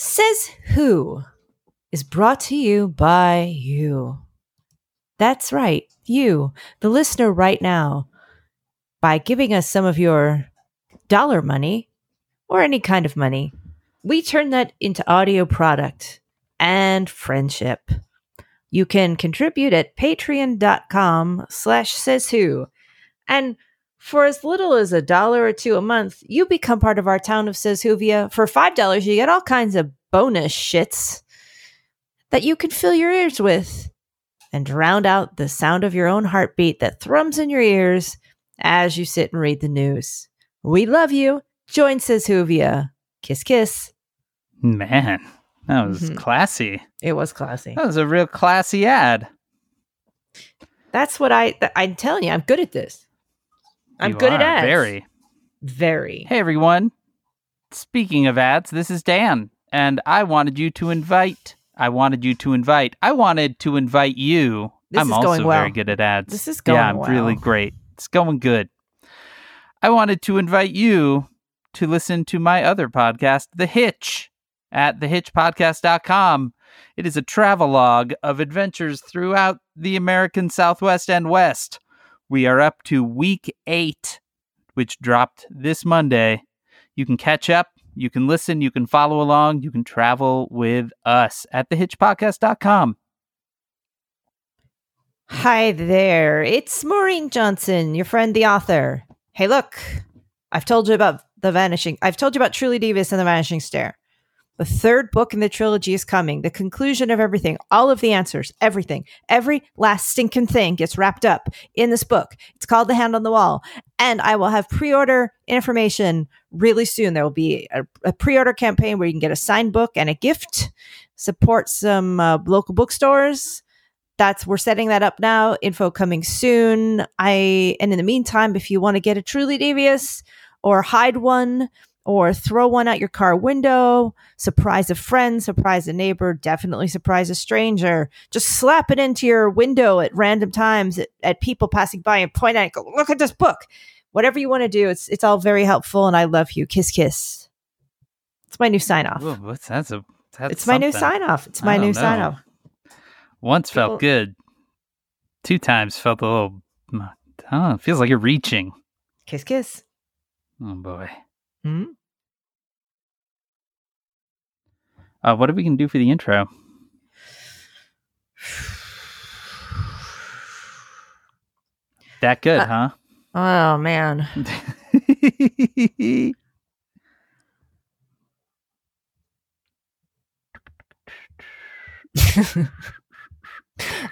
Says Who is brought to you by you. That's right, you, the listener right now, by giving us some of your dollar money or any kind of money. We turn that into audio product and friendship. You can contribute at patreon.com slash says who. And for as little as a dollar or two a month, you become part of our town of Says Whovia. For $5, you get all kinds of bonus shits that you can fill your ears with and drown out the sound of your own heartbeat that thrums in your ears as you sit and read the news. We love you. Join Says Whovia. Kiss, kiss. Man, that was Mhm. classy. It was classy. That was a real classy ad. That's what I, th- I'm telling you, I'm good at this. I'm You good at ads. Very. Very. Hey everyone. Speaking of ads, this is Dan, and I wanted you to invite. I wanted you to invite. I wanted to invite you. This I'm also well. very good at ads. This is going yeah, I'm well. really great. It's going good. I wanted to invite you to listen to my other podcast, The Hitch, at thehitchpodcast.com. It is a travelogue of adventures throughout the American Southwest and West. We are up to week eight, which dropped this Monday. You can catch up, you can listen, you can follow along, you can travel with us at thehitchpodcast.com. Hi there. It's Maureen Johnson, your friend, the author. Hey, look, I've told you about the vanishing. I've told you about Truly Devious and the Vanishing Stair. The third book in the trilogy is coming. The conclusion of everything, all of the answers, everything, every last stinking thing gets wrapped up in this book. It's called The Hand on the Wall. And I will have pre order information really soon. There will be a, a pre order campaign where you can get a signed book and a gift, support some uh, local bookstores that's we're setting that up now info coming soon i and in the meantime if you want to get a truly devious or hide one or throw one out your car window surprise a friend surprise a neighbor definitely surprise a stranger just slap it into your window at random times at, at people passing by and point at it go look at this book whatever you want to do it's it's all very helpful and i love you kiss kiss it's my new sign off what's that's a that's it's my new sign off it's my new sign off Once People- felt good. Two times felt a little. It feels like you're reaching. kiss kiss Oh boy. hmm? Uh, what are we gonna do for the intro? That good, Uh, oh man?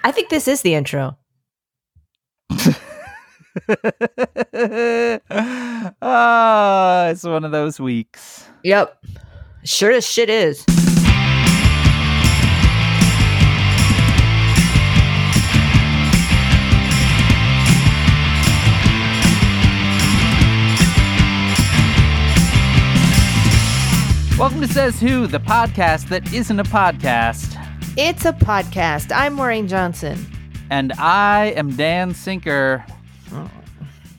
I think this is the intro. Ah, it's one of those weeks. Yep. Sure as shit is. Welcome to Says Who, the podcast that isn't a podcast. It's a podcast. I'm Maureen Johnson. And I am Dan Sinker.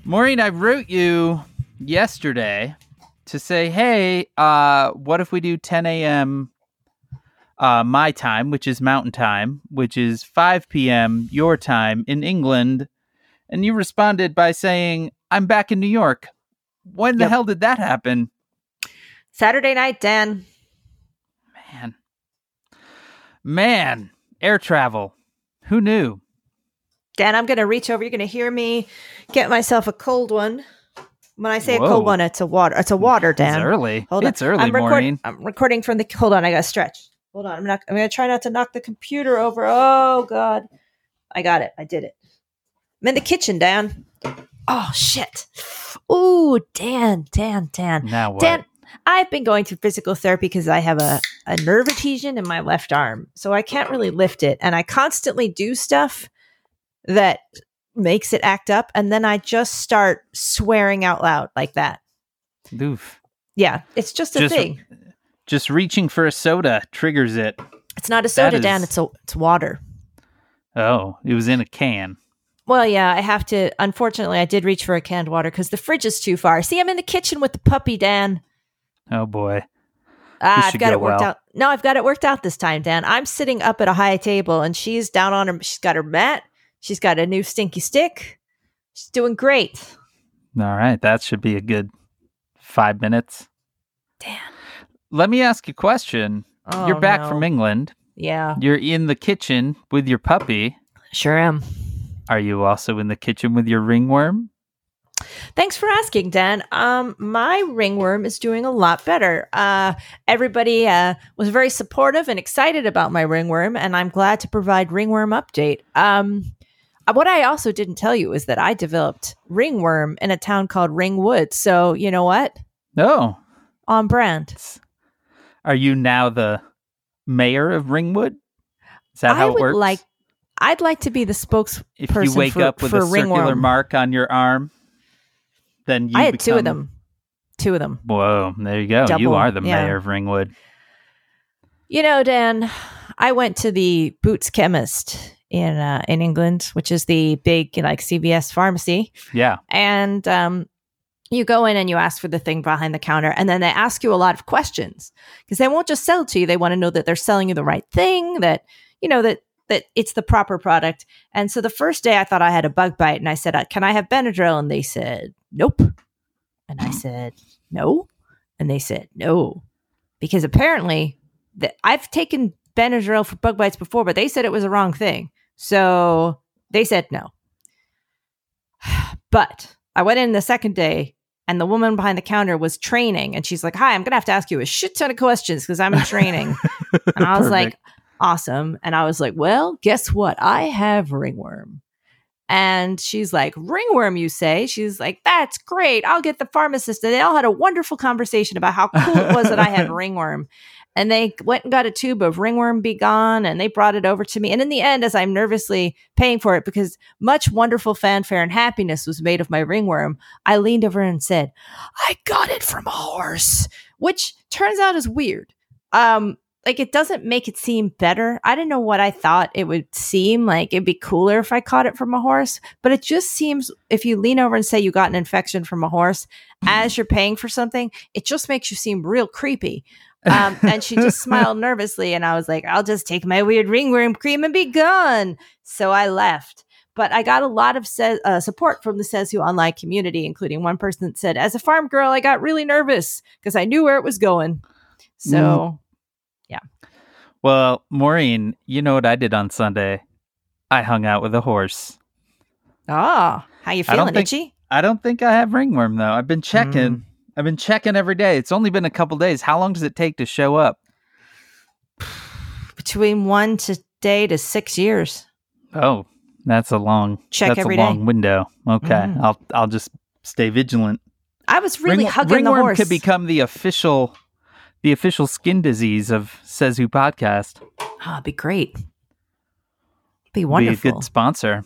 Maureen, I wrote you yesterday to say, hey, uh, what if we do 10 a.m. Uh, my time, which is mountain time, which is 5 p.m. your time in England? And you responded by saying, I'm back in New York. When the hell did that happen? Saturday night, Dan. Man. Man, air travel. Who knew? Dan, I'm going to reach over. You're going to hear me get myself a cold one. When I say a cold one, it's a water. It's a water, Dan. It's early. Hold on. it's early, I'm, record- Maureen. I'm recording from the. Hold on, I got to stretch. Hold on. I'm not. I'm going to try not to knock the computer over. Oh God, I got it. I did it. I'm in the kitchen, Dan. Oh shit. Ooh, Dan, Dan, Dan. Now what? Dan, I've been going to physical therapy because I have a, a nerve adhesion in my left arm. So I can't really lift it. And I constantly do stuff that makes it act up. And then I just start swearing out loud like that. Oof. Yeah, it's just a Just- thing. Just reaching for a soda triggers it. It's not a soda, is- Dan. It's a it's water. Oh, it was in a can. Well, yeah, I have to. Unfortunately, I did reach for a canned water because the fridge is too far. See, I'm in the kitchen with the puppy, Dan. Oh boy. Ah, I've got go it worked well. out. No, I've got it worked out this time, Dan. I'm sitting up at a high table and she's down on her. She's got her mat. She's got a new stinky stick. She's doing great. All right, that should be a good five minutes. Dan. Let me ask you a question. Oh, You're back no. from England. Yeah, You're in the kitchen with your puppy. sure am. Are you also in the kitchen with your ringworm? Thanks for asking, Dan. Um, my ringworm is doing a lot better. Uh, everybody uh, was very supportive and excited about my ringworm, and I'm glad to provide ringworm update. Um, uh, what I also didn't tell you is that I developed ringworm in a town called Ringwood. So you know what? Oh, On brand. are you now the mayor of Ringwood? Is that how I it would works? like. I'd like to be the spokesperson. if you wake for- up with a circular ringworm. mark on your arm, then you I had two of them. Two of them. Whoa, there you go. you are the yeah. mayor of Ringwood. You know, Dan, I went to the Boots Chemist in uh, in England, which is the big like CVS pharmacy, Yeah. and um, you go in and you ask for the thing behind the counter, and then they ask you a lot of questions because they won't just sell it to you; they want to know that they're selling you the right thing, that you know that that it's the proper product. And so the first day, I thought I had a bug bite, and I said, uh, "Can I have Benadryl?" And they said, "Nope." And I said, "No," and they said, "No," because apparently that I've taken Benadryl for bug bites before, but they said it was the wrong thing. So they said no. But I went in the second day and the woman behind the counter was training and she's like, Hi, I'm going to have to ask you a shit ton of questions because I'm in training. and I was like, Awesome. And I was like, Well, guess what? I have ringworm. And she's like, Ringworm, you say? She's like, That's great. I'll get the pharmacist. And they all had a wonderful conversation about how cool it was that I had ringworm. And they went and got a tube of ringworm be gone and they brought it over to me. And in the end, as I'm nervously paying for it, because much wonderful fanfare and happiness was made of my ringworm, I leaned over and said, I got it from a horse, which turns out is weird. Um, like it doesn't make it seem better. I didn't know what I thought it would seem like. It'd be cooler if I caught it from a horse, but it just seems if you lean over and say you got an infection from a horse as you're paying for something, it just makes you seem real creepy. Um, and she just smiled nervously, and I was like, "I'll just take my weird ringworm cream and be gone." So I left. But I got a lot of se- uh, support from the Says Who online community, including one person that said, "As a farm girl, I got really nervous because I knew where it was going." So Well, Maureen, you know what I did on Sunday? I hung out with a horse. Ah, how you I feeling, think- Itchy? I don't think I have ringworm though. I've been checking. Mm. I've been checking every day. It's only been a couple days. How long does it take to show up? Between one to day to six years. Oh, that's a long Check that's every a day. long window. Okay. Mm. I'll I'll just stay vigilant. I was really Ring- hugging ringworm the horse. could become the official the official skin disease of Says Who podcast. oh, it'd be great. Be wonderful. Be a good sponsor.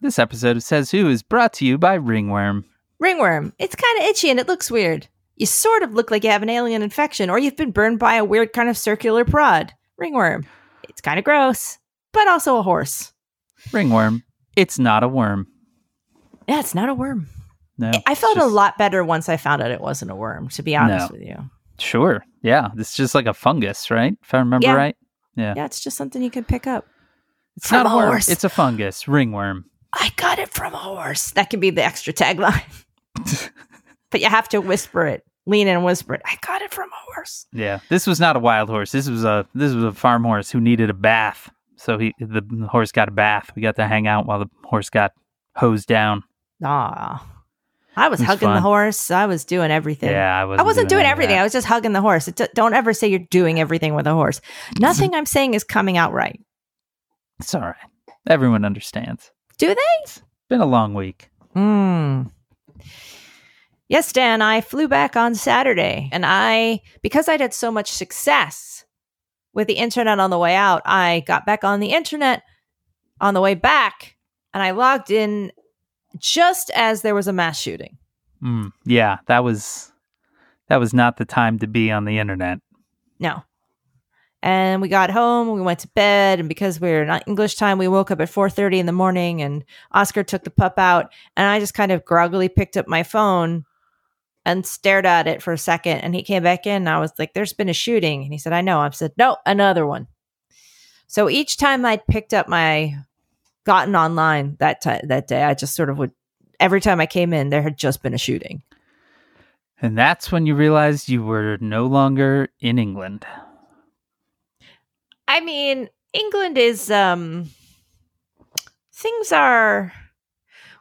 This episode of Says Who is brought to you by Ringworm. Ringworm. It's kind of itchy and it looks weird. You sort of look like you have an alien infection or you've been burned by a weird kind of circular prod. Ringworm. It's kind of gross, but also a horse. Ringworm. It's not a worm. Yeah, it's not a worm. No. I felt a lot better once I found out it wasn't a worm, to be honest with you. Sure. Yeah. It's just like a fungus, right? If I remember Yeah. right. Yeah. Yeah, it's just something you could pick up. It's From not a worm. horse. It's a fungus. Ringworm. I got it from a horse. That could be the extra tagline. but you have to whisper it. Lean in and whisper it. I got it from a horse. Yeah. This was not a wild horse. This was a this was a farm horse who needed a bath. So he the horse got a bath. We got to hang out while the horse got hosed down. Ah. I was was hugging the horse. I was doing everything. Yeah, I I wasn't, wasn't doing of everything. I was just hugging the horse. It don't ever say you're doing everything with a horse. Nothing I'm saying is coming out right. It's all right. Everyone understands. Do they? It's Been a long week. Mm. Yes, Dan, I flew back on Saturday and I, because I'd had so much success with the internet on the way out, I got back on the internet on the way back and I logged in just as there was a mass shooting. Mm, yeah, that was that was not the time to be on the internet. No. And we got home, we went to bed, and because we were not English time, we woke up at 4:30 in the morning and Oscar took the pup out, and I just kind of groggily picked up my phone and stared at it for a second. And he came back in. And I was like, "There's been a shooting," and he said, "I know." I said, "No, another one." So each time I picked up my gotten online that that day, I just sort of would. Every time I came in, there had just been a shooting. And that's when you realized you were no longer in England. I mean, England is um things are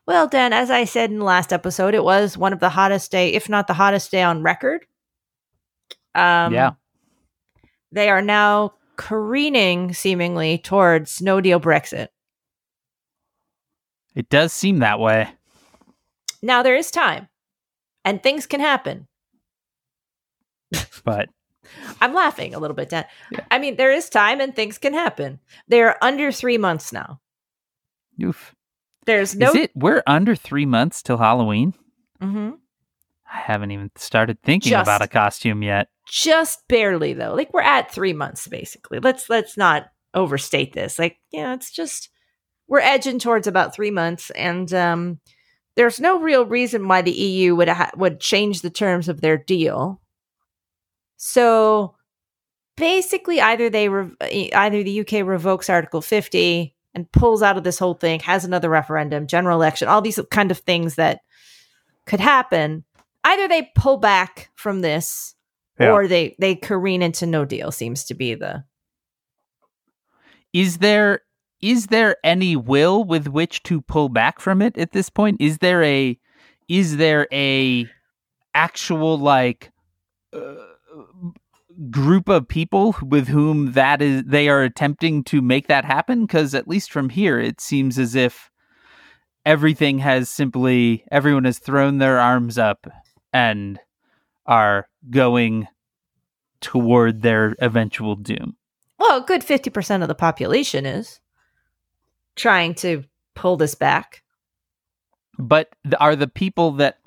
well, Dan, as I said in the last episode, it was one of the hottest day, if not the hottest day on record. Um Yeah. They are now careening seemingly towards no deal Brexit. It does seem that way. Now there is time and things can happen. But I'm laughing a little bit, Dan. Yeah. I mean, there is time and things can happen. They're under three months now. oof. There's no Is it we're under three months till Halloween? Mhm. I haven't even started thinking Just- about a costume yet. just barely though like we're at three months basically let's let's not overstate this like yeah it's just we're edging towards about three months and um there's no real reason why the eu would ha- would change the terms of their deal so basically either they rev- either the uk revokes article 50 and pulls out of this whole thing has another referendum general election all these kind of things that could happen either they pull back from this Yeah. or they they careen into no deal seems to be the Is there is there any will with which to pull back from it at this point? Is there a is there a actual like uh, group of people with whom that is they are attempting to make that happen because at least from here it seems as if everything has simply everyone has thrown their arms up and are going toward their eventual doom. well a good 50% of the population is trying to pull this back? But are the people that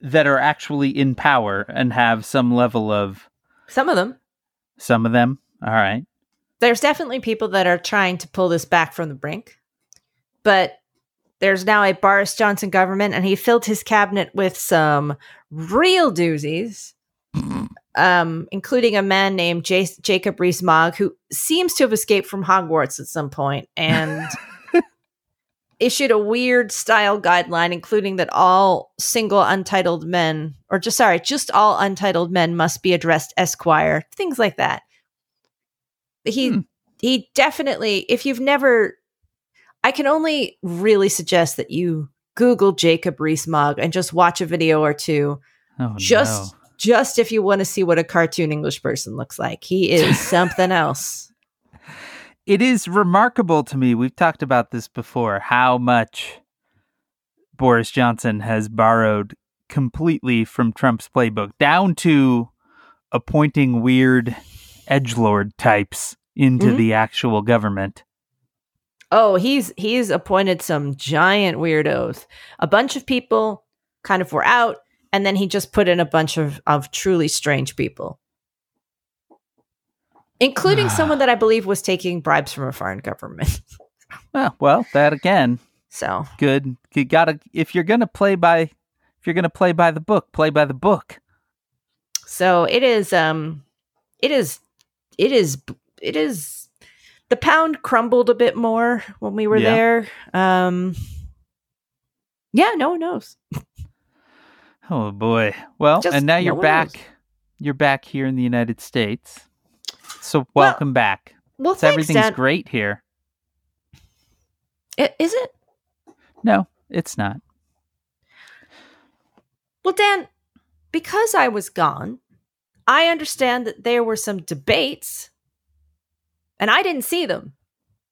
that are actually in power and have some level of some of them. Some of them. All right. There's definitely people that are trying to pull this back from the brink but there's now a Boris Johnson government and he filled his cabinet with some real doozies um, including a man named J- Jacob Rees-Mogg, who seems to have escaped from Hogwarts at some point and issued a weird style guideline, including that all single untitled men, or just sorry, just all untitled men must be addressed Esquire, things like that. He Hmm. he definitely, if you've never, I can only really suggest that you Google Jacob Rees-Mogg and just watch a video or two oh just no. just if you want to see what a cartoon English person looks like. He is something else. It is remarkable to me we've talked about this before how much boris johnson has borrowed completely from trump's playbook down to appointing weird edge lord types into Mhm. the actual government Oh, he's he's appointed some giant weirdos. A bunch of people kind of were out, and then he just put in a bunch of of truly strange people, including someone that I believe was taking bribes from a foreign government. well, well that again so good you gotta if you're gonna play by if you're gonna play by the book play by the book so it is um it is it is it is the pound crumbled a bit more when we were Yeah. there um yeah no one knows Oh boy. Well, Just and now no you're back. knows. You're back here in the United States. So Well, welcome back. well So thanks, everything's great here. I- is it No, it's not. well dan because i was gone i understand that there were some debates and i didn't see them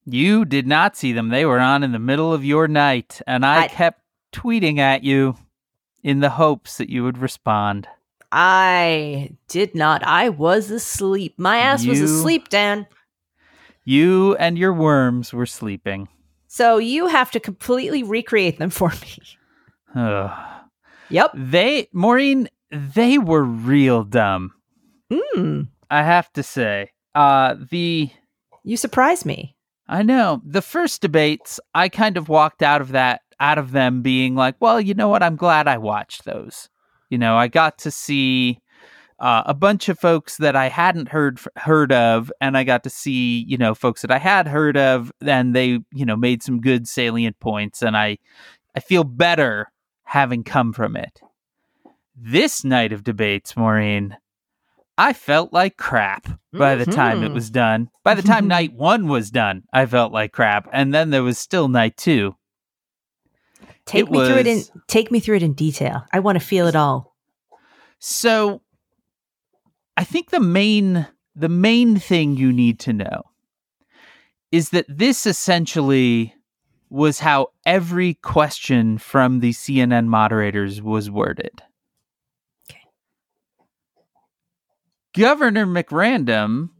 You did not see them. They were on in the middle of your night, and I, I- kept tweeting at you in the hopes that you would respond. I did not i was asleep my ass was asleep dan You and your worms were sleeping. so you have to completely recreate them for me Ugh. yep They, Maureen, they were real dumb. mm, I have to say. Uh, the you surprised me I know. The first debates, I kind of walked out of that, out of them being like, well, you know what? I'm glad I watched those. You know, I got to see uh, a bunch of folks that I hadn't heard heard of, and I got to see you know folks that I had heard of, and they you know made some good salient points, and I I feel better having come from it. This night of debates, Maureen, I felt like crap by the time it Mhm. was done. By the time night one was done, I felt like crap, and then there was still night two. Take It me through it in take me through it in detail. I want to feel it all. So I think the main the main thing you need to know is that this essentially was how every question from the CNN moderators was worded. Okay. Governor McRandom,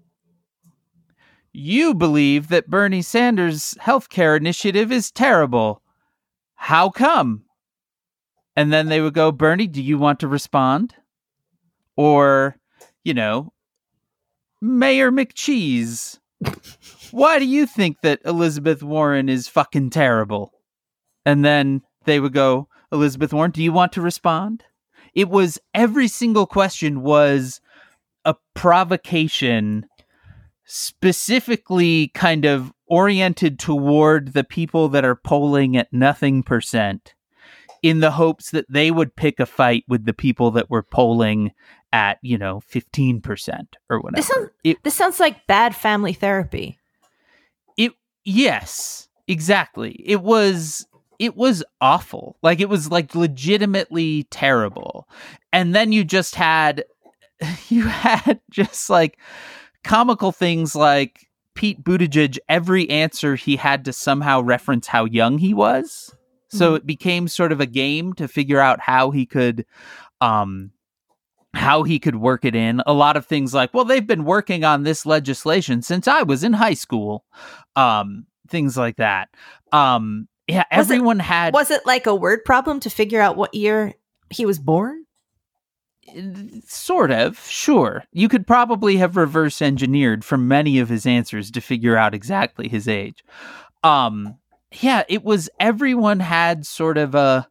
you believe that Bernie Sanders' healthcare initiative is terrible. How come? And then they would go, Bernie, do you want to respond? Or, you know, Mayor McCheese, why do you think that Elizabeth Warren is fucking terrible? And then they would go, Elizabeth Warren, do you want to respond? It was every single question was a provocation specifically kind of oriented toward the people that are polling at nothing percent in the hopes that they would pick a fight with the people that were polling at, you know, 15% or whatever. This sounds it, this sounds like bad family therapy. it yes, exactly. It was it was awful. Like it was like legitimately terrible. And then you just had you had just like comical things like Pete Buttigieg every answer he had to somehow reference how young he was. So Mhm. it became sort of a game to figure out how he could um how he could work it in. A lot of things like, well, they've been working on this legislation since I was in high school. Um, things like that. Um, yeah, Was it- everyone had Was it like a word problem to figure out what year he was born? Sort of sure. You could probably have reverse engineered from many of his answers to figure out exactly his age. Um, yeah, it was everyone had sort of a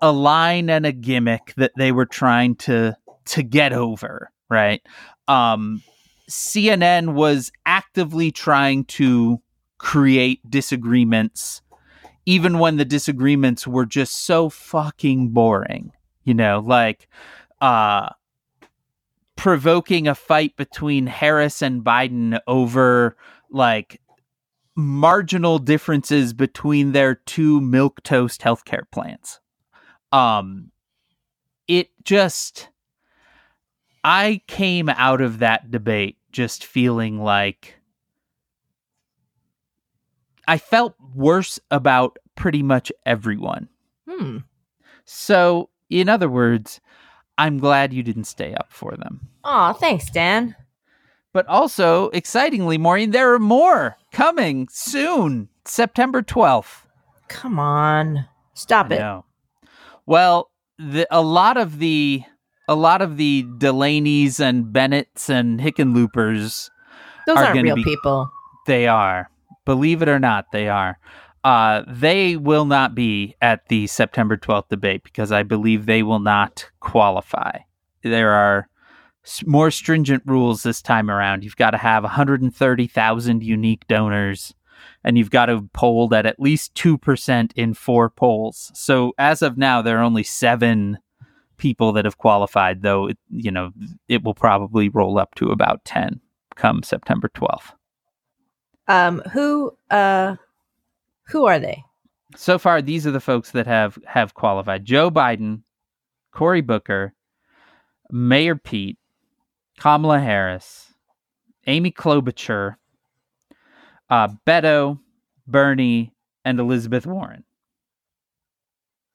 a line and a gimmick that they were trying to to get over, right? Um, CNN was actively trying to create disagreements, even when the disagreements were just so fucking boring. You know, like uh, provoking a fight between Harris and Biden over like marginal differences between their two milk toast healthcare plans. Um, it just, I came out of that debate just feeling like I felt worse about pretty much everyone. Hmm. So, in other words, I'm glad you didn't stay up for them. Aw, thanks, Dan. But also, excitingly, Maureen, there are more coming soon, September 12th. Come on. Stop it. Well, the, a lot of the a lot of the Delaney's and Bennett's and Hickenloopers, Those are aren't real be- people. they are, believe it or not, they are. Uh, they will not be at the September 12th debate because I believe they will not qualify. There are more stringent rules this time around. You've got to have 130,000 unique donors and you've got to poll at at least 2% in four polls. So as of now, there are only seven people that have qualified, though, it, you know, it will probably roll up to about 10 come September 12th. Um, who uh who are they? so far these are the folks that have have qualified joe biden cory booker mayor pete kamala harris amy klobuchar uh, beto bernie and elizabeth warren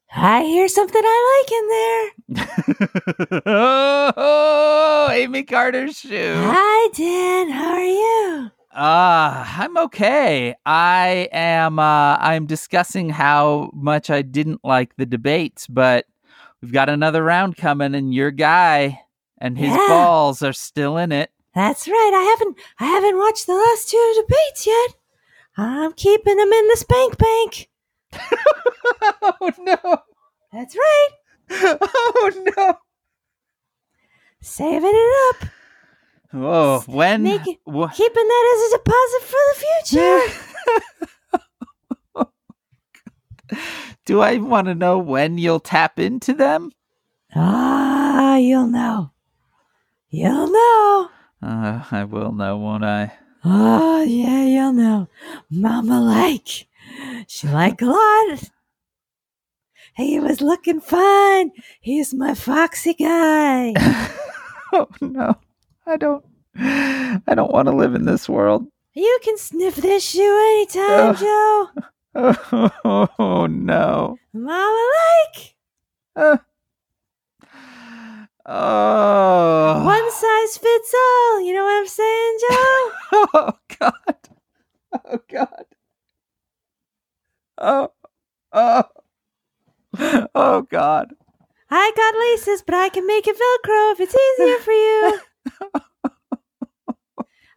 I hear something I like in there. oh, amy carter's shoe Hi, Dan. How are you? Uh, I'm okay. I am uh I'm discussing how much I didn't like the debates, but we've got another round coming and your guy and his Yeah. balls are still in it. That's right. I haven't I haven't watched the last two debates yet. I'm keeping them in the spank bank. oh no. That's right. Oh no. Saving it up. Whoa, when Make it- wha- Keeping that as a deposit for the future. do I want to know when you'll tap into them? ah, you'll know. You'll know. Uh, I will know, won't I? Oh, yeah, you'll know. Mama like. She like a lot. He was looking fine. He's my foxy guy. oh no, I don't. I don't want to live in this world. you can sniff this shoe anytime, Ugh. Joe. Oh no. Mama like. Uh, oh. One size fits all. You know what I'm saying, Joe? Oh God. Oh God. Oh. Oh. Oh God. I got laces, but I can make it Velcro if it's easier for you.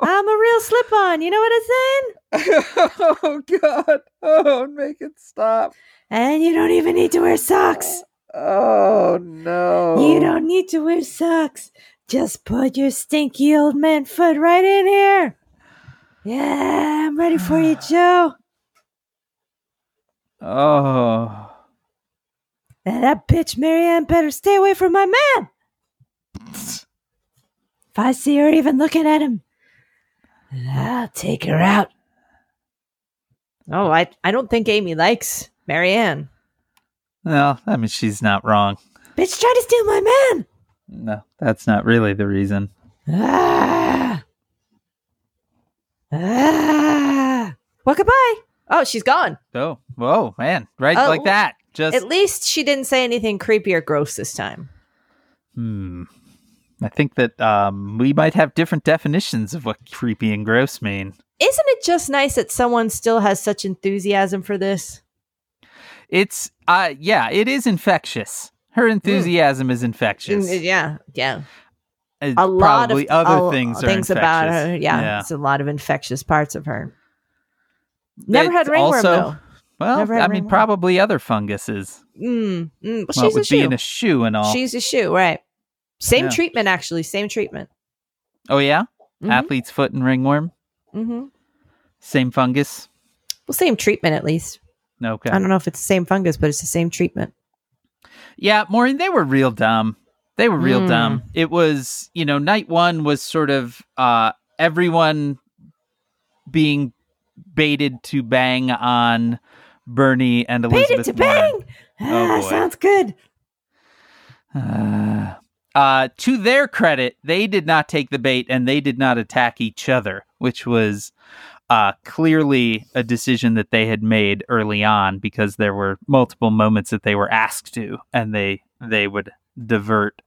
I'm a real slip on. You know what I'm saying? oh God. Oh, make it stop. And you don't even need to wear socks. Oh no. You don't need to wear socks. Just put your stinky old man foot right in here. Yeah, I'm ready for you, Joe. Oh. And that bitch Marianne better stay away from my man. If I see her even looking at him, I'll take her out. Oh, I I don't think Amy likes Marianne. No, I mean, she's not wrong. Bitch tried to steal my man. No, that's not really the reason. Ah. Ah. Well, goodbye. Oh, she's gone. Oh, whoa, man. Right Oh, like that. Just, At least she didn't say anything creepy or gross this time. hmm. I think that um, we might have different definitions of what creepy and gross mean. Isn't it just nice that someone still has such enthusiasm for this? It's, uh, yeah, it is infectious. Her enthusiasm is infectious. Mm, Yeah, yeah. Uh, A lot Probably of other a- things are things about her. Yeah, yeah. it's a lot of infectious parts of her. Never had It's ringworm also- though. Well, had I mean, ringworm. probably other funguses. Mm, mm, well, Well, she's a shoe. being a shoe and all. She's a shoe, right? Same Yeah. treatment, actually. Same treatment. oh, yeah? Mhm, Athlete's foot and ringworm? Mm-hmm. Same fungus? Well, same treatment at least. Okay. I don't know if it's the same fungus, but it's the same treatment. Yeah, Maureen, they were real dumb. They were real Mm. dumb. It was, you know, night one was sort of uh everyone being baited to bang on Bernie and Elizabeth it to Warren. bang. Ah, Oh, boy. sounds good. Uh, uh, to their credit, they did not take the bait and they did not attack each other, which was uh, clearly a decision that they had made early on because there were multiple moments that they were asked to, and they they would divert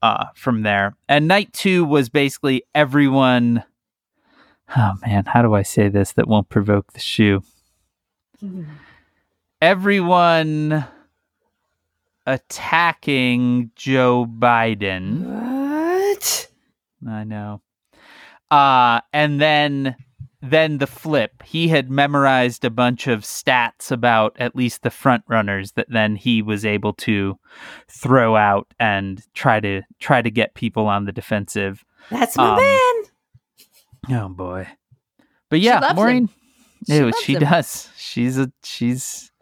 uh, from there. And night two was basically everyone. Oh man, how do I say this that won't provoke the shoe? Everyone attacking Joe Biden. What? I know. Uh and then then the flip. He had memorized a bunch of stats about at least the front runners that then he was able to throw out and try to try to get people on the defensive. That's my Um, man. Oh boy. But yeah, loves him. Maureen. She Ew, loves she him. does. She's a she's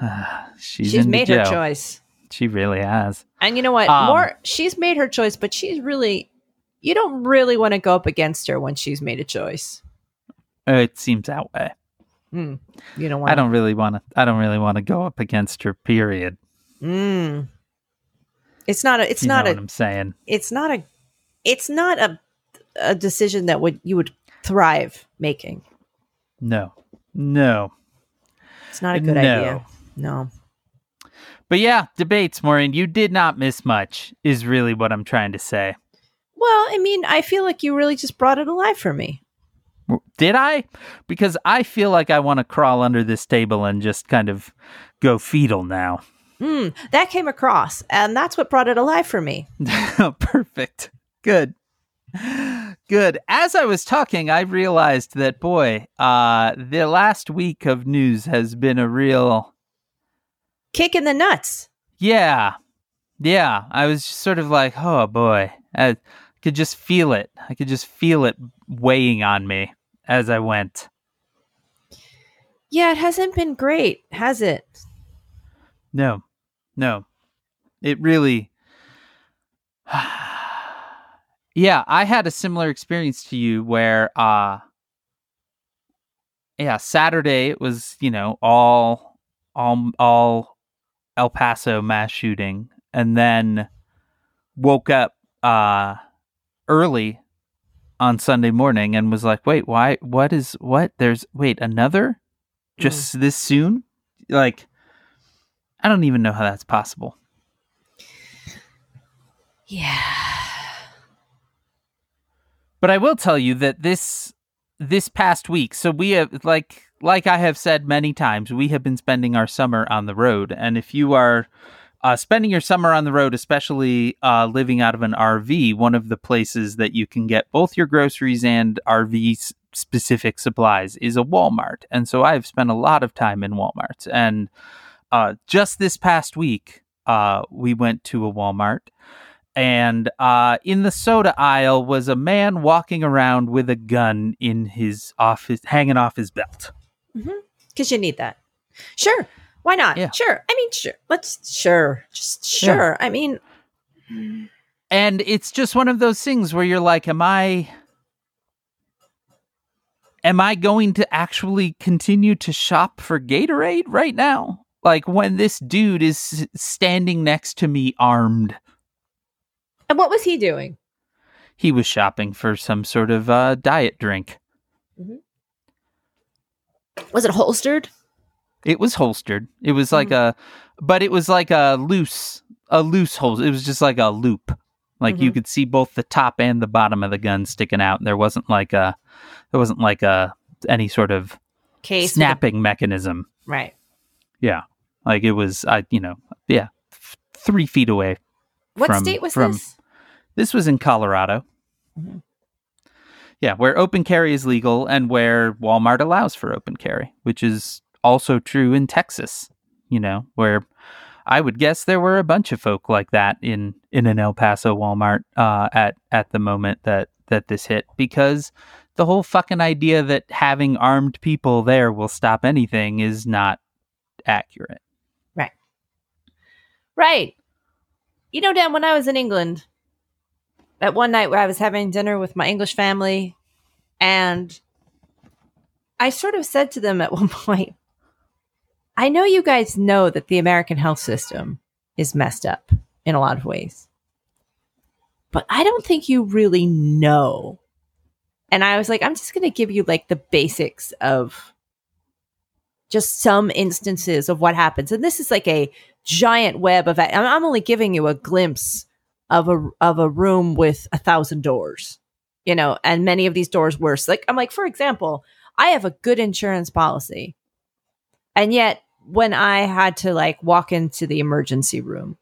she's, She's made her choice. She really has. And you know what? Um, More she's made her choice, but she's really you don't really want to go up against her when she's made a choice. It seems that way. Mm, you don't want I don't really want to. I don't really want to go up against her. Period. Mm. It's not a it's you not know a what I'm saying. it's not a it's not a a decision that would you would thrive making. No, no, It's not a good no. idea. No. But yeah, debates, Maureen. You did not miss much. Is really what I'm trying to say. Well, I mean, I feel like you really just brought it alive for me. Did I? Because I feel like I want to crawl under this table and just kind of go fetal now. Mm, that came across, and that's what brought it alive for me. Perfect. Good. Good. As I was talking, I realized that boy, uh the last week of news has been a real Kick in the nuts. Yeah. Yeah. I was just sort of like, oh boy. I could just feel it. I could just feel it weighing on me as I went. Yeah, it hasn't been great, has it? No, no. It really. yeah, I had a similar experience to you where, uh, yeah, Saturday it was, you know, all, all, all El Paso mass shooting, and then woke up, uh, early on Sunday morning and was like, wait, why, what is, what? There's, wait, another? Just this soon? Like, I don't even know how that's possible. Yeah. But I will tell you that this this past week, so we have like like I have said many times, we have been spending our summer on the road. And if you are uh, spending your summer on the road, especially uh, living out of an RV, one of the places that you can get both your groceries and RV specific supplies is a Walmart. And so I've spent a lot of time in Walmarts. And uh, just this past week, uh, we went to a Walmart and uh, in the soda aisle was a man walking around with a gun in his office, hanging off his belt. Because mm-hmm. you need that. Sure. Why not? Yeah. Sure. I mean, sure. Let's, sure. Just sure. Yeah. I mean, and it's just one of those things where you're like, am I. Am I going to actually continue to shop for Gatorade right now? Like when this dude is standing next to me armed and what was he doing? He was shopping for some sort of uh, diet drink. Mm-hmm. Was it holstered? It was holstered. It was like mm-hmm. a, but it was like a loose, a loose holster. It was just like a loop. Like mm-hmm. you could see both the top and the bottom of the gun sticking out. There wasn't like a, there wasn't like a any sort of case snapping a- mechanism. Right. Yeah. Like it was, I you know, yeah, f- three feet away. What from, state was from, this? This was in Colorado. Mm-hmm. Yeah, where open carry is legal and where Walmart allows for open carry, which is also true in Texas, you know, where I would guess there were a bunch of folk like that in in an El Paso Walmart uh, at at the moment that that this hit because the whole fucking idea that having armed people there will stop anything is not accurate. Right. Right. You know, Dan, when I was in England, that one night where I was having dinner with my English family, and I sort of said to them at one point, I know you guys know that the American health system is messed up in a lot of ways, but I don't think you really know. And I was like, I'm just going to give you like the basics of just some instances of what happens. And this is like a giant web of, I'm only giving you a glimpse of a of a room with a thousand doors you know and many of these doors were like i'm like for example i have a good insurance policy and yet when i had to like walk into the emergency room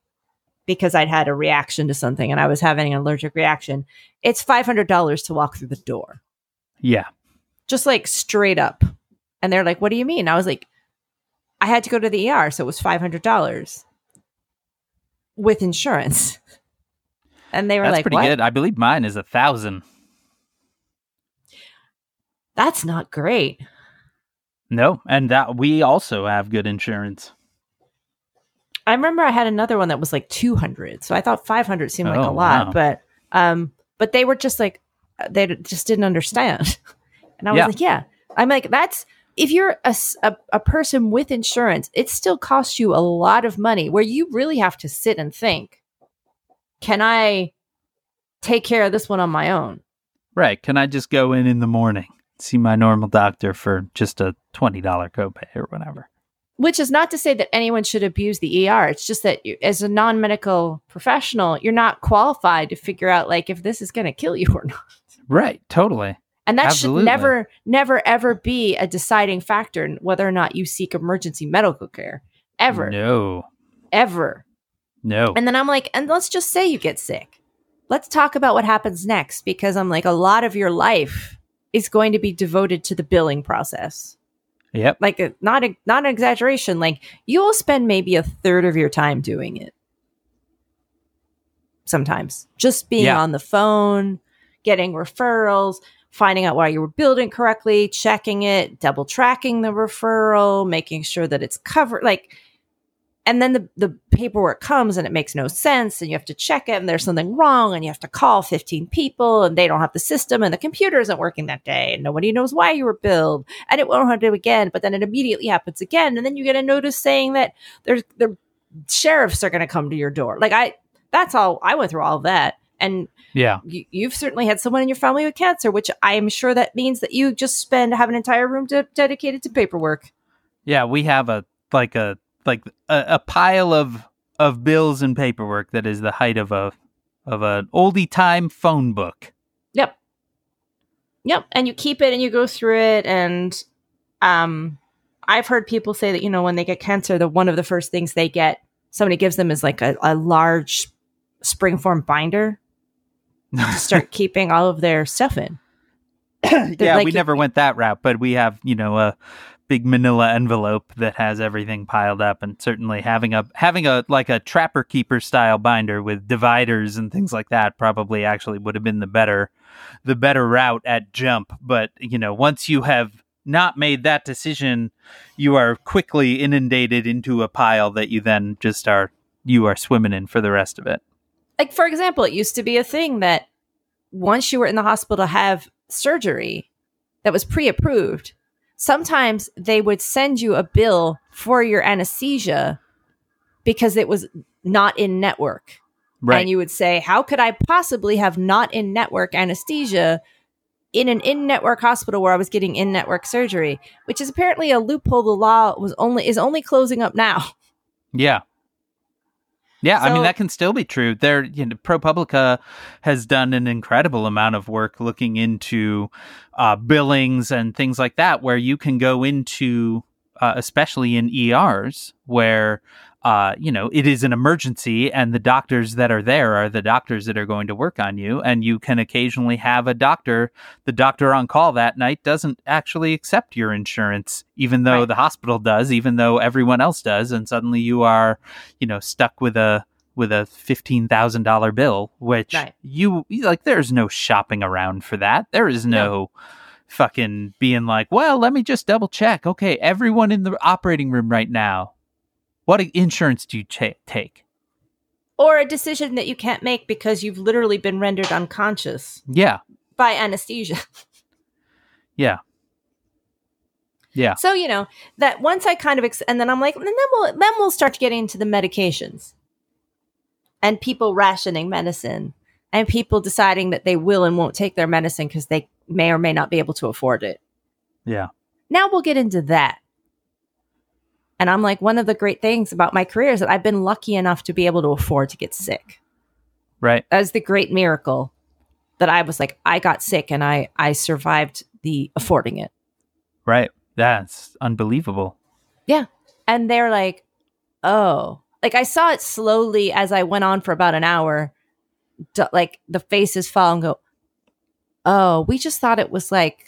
because i'd had a reaction to something and i was having an allergic reaction it's $500 to walk through the door. Yeah. Just like straight up. And they're like what do you mean? I was like i had to go to the er so it was $500 with insurance and they were That's like, pretty what? good. I believe mine is a thousand. That's not great. No, and that we also have good insurance. I remember I had another one that was like 200. So I thought 500 seemed like Oh, a lot, wow. but um but they were just like they just didn't understand. and I was Yeah. like, yeah. I'm like that's if you're a a person with insurance, it still costs you a lot of money where you really have to sit and think, can I take care of this one on my own? Right. Can I just go in in the morning, see my normal doctor for just a $20 copay or whatever? Which is not to say that anyone should abuse the ER. It's just that you, as a non medical professional, you're not qualified to figure out like if this is going to kill you or not. Right. Totally. And that Absolutely. should never, never, ever be a deciding factor in whether or not you seek emergency medical care. Ever. No. Ever. No. And then I'm like, and let's just say you get sick. Let's talk about what happens next because I'm like, a lot of your life is going to be devoted to the billing process. Yep. Like, a, not a, not an exaggeration. Like, you will spend maybe a third of your time doing it. sometimes. Just being Yeah. on the phone, getting referrals, finding out why you were building correctly, checking it, double tracking the referral, making sure that it's covered. Like, and then the, the paperwork comes and it makes no sense and you have to check it and there's something wrong and you have to call 15 people and they don't have the system and the computer isn't working that day and nobody knows why you were billed and it won't happen again. But then it immediately happens again. And then you get a notice saying that there's the sheriffs are going to come to your door. Like i that's all i went through all that. And Yeah. you, you've certainly had someone in your family with cancer which i am sure that means that you just spend have an entire room de- dedicated to paperwork. Yeah, we have a like a like a, a pile of of bills and paperwork that is the height of a of an oldie time phone book. Yep. Yep. And you keep it and you go through it. And um, I've heard people say that, you know, when they get cancer, the one of the first things they get, somebody gives them is like a, a large springform binder to start keeping all of their stuff in. yeah, like we never went that route, but we have, you know, a big manila envelope that has everything piled up and certainly having a having a like a trapper keeper style binder with dividers and things like that probably actually would have been the better the better route at jump, but you know, once you have not made that decision, you are quickly inundated into a pile that you then just are you are swimming in for the rest of it. Like, for example, it used to be a thing that once you were in the hospital to have surgery that was pre approved, sometimes they would send you a bill for your anesthesia because it was not in network. Right. And you would say, How could I possibly have not in network anesthesia in an in network hospital where I was getting in network surgery? Which is apparently a loophole the law was only is only closing up now. Yeah. Yeah, I mean that can still be true. There, you know, ProPublica has done an incredible amount of work looking into uh, billings and things like that, where you can go into, uh, especially in ERs, where uh, you know it is an emergency, and the doctors that are there are the doctors that are going to work on you, and you can occasionally have a doctor. The doctor on call that night doesn't actually accept your insurance, even though Right. the hospital does, even though everyone else does, and suddenly you are you know stuck with a with a fifteen thousand dollar bill, which Right. you you- like. There's no shopping around for that. There is no, fucking being like, well, let me just double check. Okay, everyone in the operating room right now, what insurance do you cha- take? Or a decision that you can't make because you've literally been rendered unconscious Yeah, by anesthesia. yeah, yeah, So you know that once I kind of ex- and then I'm like, and then we'll then we'll start getting into the medications and people rationing medicine and people deciding that they will and won't take their medicine because they may or may not be able to afford it. yeah. Now we'll get into that. And I'm like, one of the great things about my career is that I've been lucky enough to be able to afford to get sick. Right. That was the great miracle that I was like, I got sick and I I survived the affording it. Right. That's unbelievable. Yeah. And they're like, "Oh." Like I saw it slowly as I went on for about an hour. D- like the faces fall and go, "Oh, we just thought it was like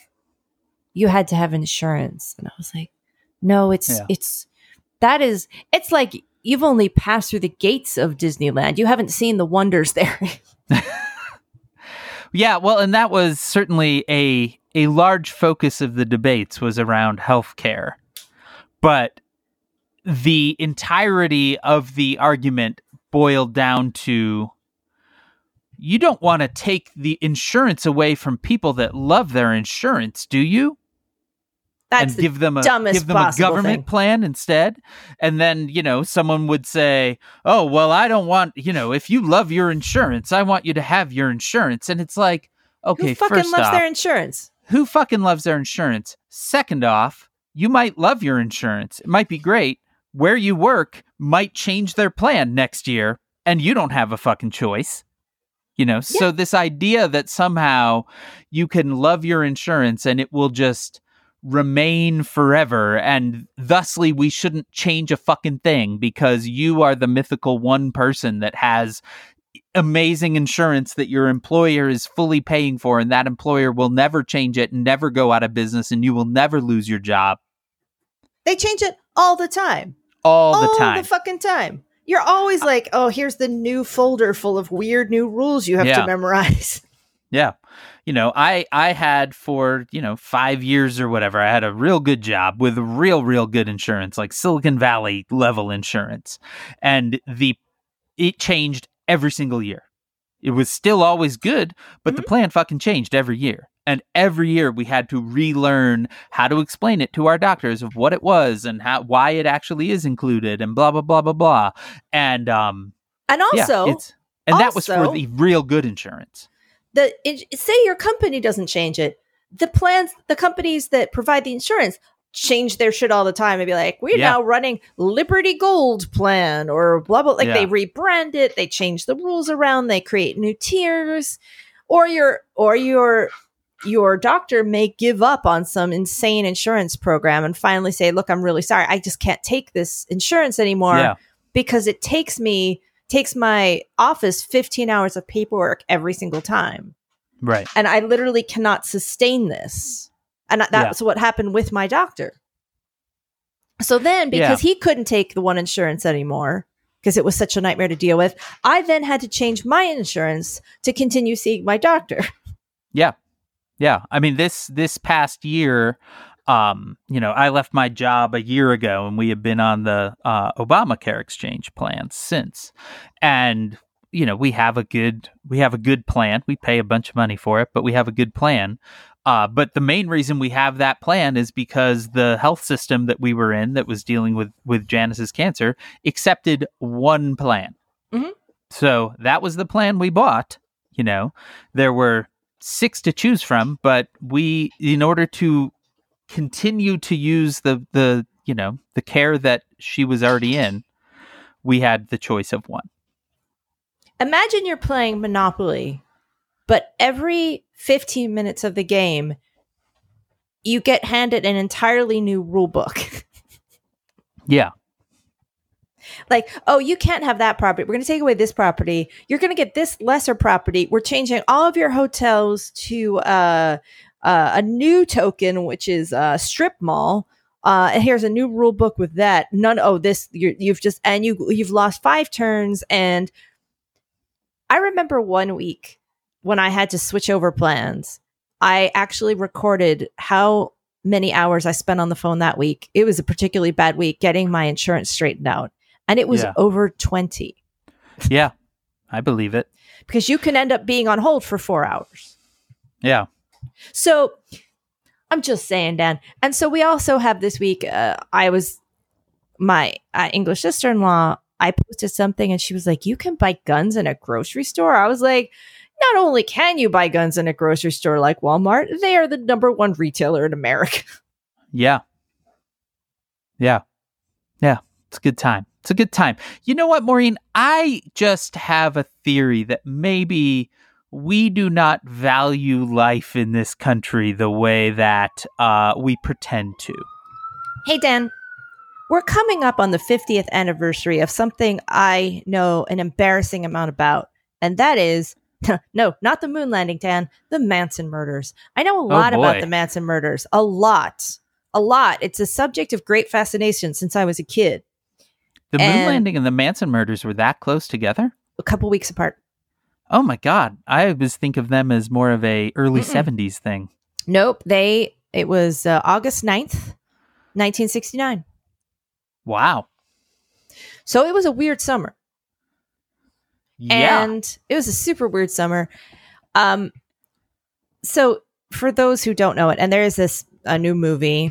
you had to have insurance." And I was like, "No, it's Yeah. it's that is it's like you've only passed through the gates of Disneyland. You haven't seen the wonders there." Yeah, well, and that was certainly a a large focus of the debates was around healthcare. But the entirety of the argument boiled down to you don't want to take the insurance away from people that love their insurance, do you? That's and the give them a give them a government thing. plan instead. And then you know someone would say oh well i don't want you know if you love your insurance i want you to have your insurance. And it's like okay who fucking first loves off their insurance. who fucking loves their insurance? Second off you might love your insurance. It might be great. Where you work might change their plan next year and you don't have a fucking choice. You know so this idea that somehow you can love your insurance and it will just remain forever and thusly we shouldn't change a fucking thing because you are the mythical one person that has amazing insurance that your employer is fully paying for and that employer will never change it never go out of business and you will never lose your job They change it all the time. all all the time the fucking time. You're always uh like, oh, here's the new folder full of weird new rules you have Yeah. to memorize. Yeah. You know, I I had for, you know, 5 years or whatever, I had a real good job with real real good insurance, like Silicon Valley level insurance. And the it changed every single year. It was still always good, but the plan fucking changed every year. And every year we had to relearn how to explain it to our doctors of what it was and how why it actually is included and blah blah blah blah blah. And um And also, yeah, it's and that was for the real good insurance. The it, say your company doesn't change it. The plans, the companies that provide the insurance change their shit all the time and be like, we're Yeah. now running Liberty Gold plan or blah blah. Like they rebrand it, they change the rules around, they create new tiers, or your or your your doctor may give up on some insane insurance program and finally say, look, I'm really sorry, I just can't take this insurance anymore yeah. because it takes me takes my office 15 hours of paperwork every single time Right. and i literally cannot sustain this and that- that's what happened with my doctor so then because he couldn't take the one insurance anymore because it was such a nightmare to deal with i then had to change my insurance to continue seeing my doctor Yeah. Yeah. I mean this this past year, um, you know, I left my job a year ago and we have been on the uh Obamacare exchange plan since. And you know, we have a good we have a good plan. We pay a bunch of money for it, but we have a good plan. Uh, but the main reason we have that plan is because the health system that we were in that was dealing with with Janice's cancer accepted one plan. Mhm. So that was the plan we bought. You know, there were six to choose from, but we, in order to continue to use the the you know the care that she was already in, we had the choice of one. imagine you're playing monopoly but every 15 minutes of the game you get handed an entirely new rule book Yeah, like, oh, you can't have that property. We're going to take away this property. You're going to get this lesser property. We're changing all of your hotels to uh, uh, a new token, which is uh, strip mall. Uh, and here's a new rule book with that. None. Oh, this you're, you've just and you you've lost five turns. And I remember one week when I had to switch over plans. I actually recorded how many hours I spent on the phone that week. It was a particularly bad week getting my insurance straightened out and it was Yeah. over 20 yeah, I believe it. because you can end up being on hold for four hours. Yeah, So I'm just saying, Dan. And so we also have this week, uh, I was, my uh, English sister in law, I posted something and she was like, You can buy guns in a grocery store. I was like, Not only can you buy guns in a grocery store like Walmart, they are the number one retailer in America. yeah, yeah, yeah. It's a good time. It's a good time. You know what, Maureen? I just have a theory that maybe we do not value life in this country the way that uh, we pretend to. Hey, Dan, we're coming up on the 50th anniversary of something I know an embarrassing amount about, and that is no, not the moon landing, Dan, the Manson murders. I know a lot about the Manson murders, a lot, a lot. It's a subject of great fascination since I was a kid, The moon landing and the Manson murders were that close together? a couple weeks apart. Oh my god. I always think of them as more of a early Mm-mm. 70s thing. Nope, they, it was uh, August 9th, 1969. Wow. So it was a weird summer. Yeah. and it was a super weird summer um so for those who don't know it and there is this a new movie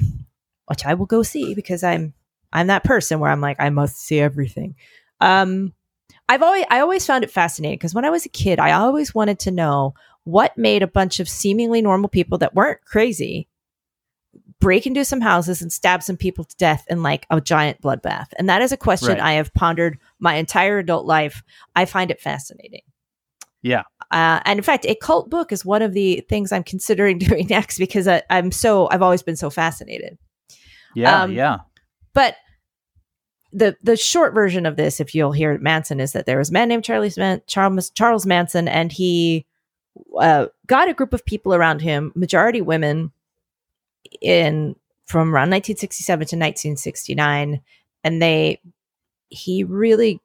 which i will go see because i'm i'm that person where i'm like i must see everything um i've always i always found it fascinating because when i was a kid i always wanted to know what made a bunch of seemingly normal people that weren't crazy break into some houses and stab some people to death in like a giant bloodbath and that is a question Right. i have pondered my entire adult life i find it fascinating Yeah. uh, and in fact, a cult book is one of the things I'm considering doing next because I, I'm so I've always been so fascinated. yeah. um, yeah. But the the short version of this, if you'll hear Manson, is that there was a man named Charlie Man- Charles Charles Manson, and he uh, got a group of people around him, majority women, in from around 1967 to 1969, and they he really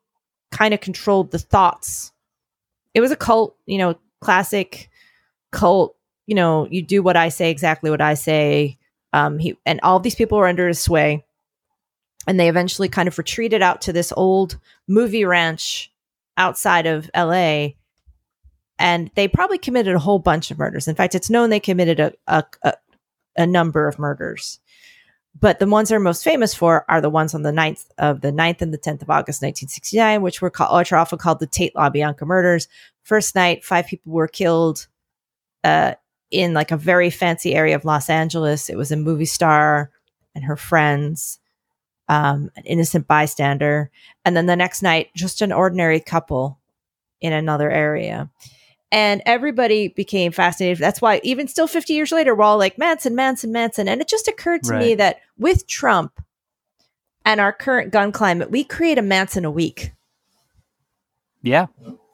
kind of controlled the thoughts. It was a cult, you know, classic cult. You know, you do what I say, exactly what I say. Um, he and all these people were under his sway, and they eventually kind of retreated out to this old movie ranch outside of L.A. And they probably committed a whole bunch of murders. In fact, it's known they committed a, a, a, a number of murders but the ones they're most famous for are the ones on the 9th of the 9th and the 10th of August 1969, which were called, which are often called the Tate LaBianca murders. First night, five people were killed uh, in like a very fancy area of Los Angeles. It was a movie star and her friends, um, an innocent bystander, and then the next night, just an ordinary couple in another area and everybody became fascinated. That's why, even still 50 years later, we're all like Manson, Manson, Manson. And it just occurred to right. me that with Trump and our current gun climate, we create a Manson a week. Yeah.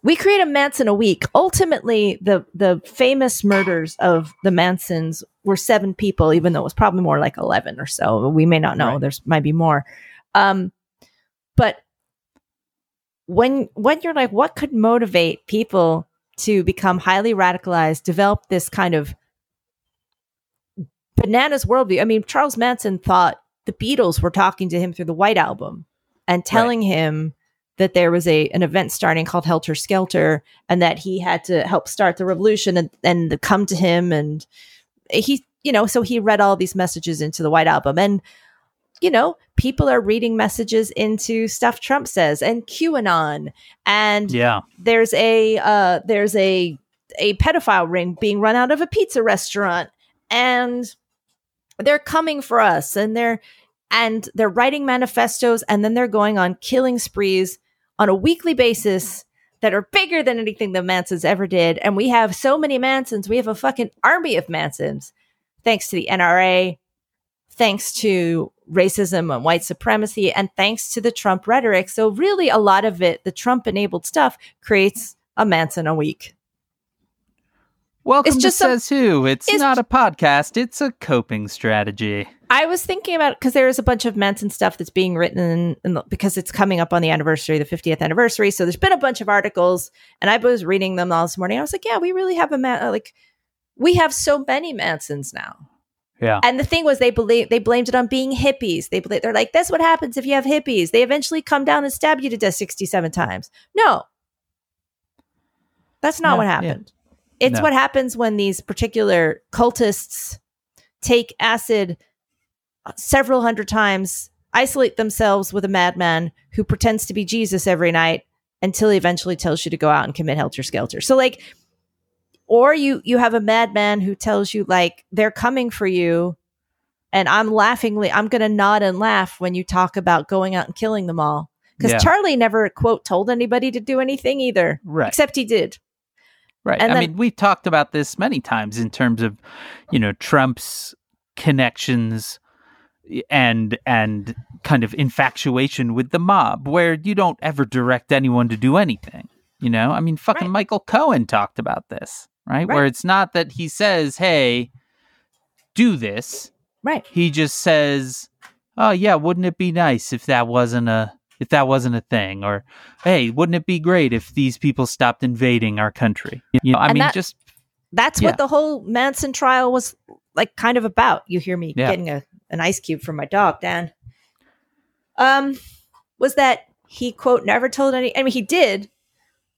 We create a Manson a week. Ultimately, the the famous murders of the Mansons were seven people, even though it was probably more like eleven or so. We may not know. Right. There's might be more. Um, but when when you're like, what could motivate people to become highly radicalized, develop this kind of bananas worldview. I mean, Charles Manson thought the Beatles were talking to him through the White Album and telling right. him that there was a an event starting called Helter Skelter and that he had to help start the revolution and, and come to him and he you know so he read all these messages into the White Album. And you know, people are reading messages into stuff Trump says and QAnon. And yeah, there's a uh, there's a a pedophile ring being run out of a pizza restaurant, and they're coming for us, and they're and they're writing manifestos, and then they're going on killing sprees on a weekly basis that are bigger than anything the Mansons ever did. And we have so many Mansons, we have a fucking army of Mansons, thanks to the NRA, thanks to racism and white supremacy, and thanks to the Trump rhetoric. So, really, a lot of it, the Trump enabled stuff, creates a Manson a week. Welcome it's just to Says Who. It's, it's not a podcast, it's a coping strategy. I was thinking about because there is a bunch of Manson stuff that's being written in, in the, because it's coming up on the anniversary, the 50th anniversary. So there's been a bunch of articles, and I was reading them all this morning. I was like, yeah, we really have a man. Uh, like, we have so many Mansons now. Yeah. And the thing was, they believe they blamed it on being hippies. They believe, they're like, that's what happens if you have hippies. They eventually come down and stab you to death sixty-seven times. No, that's not no, what happened. Yeah. It's no. what happens when these particular cultists take acid uh, several hundred times, isolate themselves with a madman who pretends to be Jesus every night until he eventually tells you to go out and commit helter skelter. So, like, or you you have a madman who tells you like they're coming for you and i'm laughingly i'm going to nod and laugh when you talk about going out and killing them all because yeah. charlie never quote told anybody to do anything either right except he did right and i then, mean we've talked about this many times in terms of you know trump's connections and and kind of infatuation with the mob where you don't ever direct anyone to do anything you know i mean fucking right. michael cohen talked about this right? right? Where it's not that he says, "Hey, do this." Right. He just says, "Oh yeah, wouldn't it be nice if that wasn't a if that wasn't a thing?" Or, "Hey, wouldn't it be great if these people stopped invading our country?" You know, I and mean, that, just that's yeah. what the whole Manson trial was like, kind of about. You hear me yeah. getting a an ice cube from my dog, Dan. Um, was that he quote never told any? I mean, he did,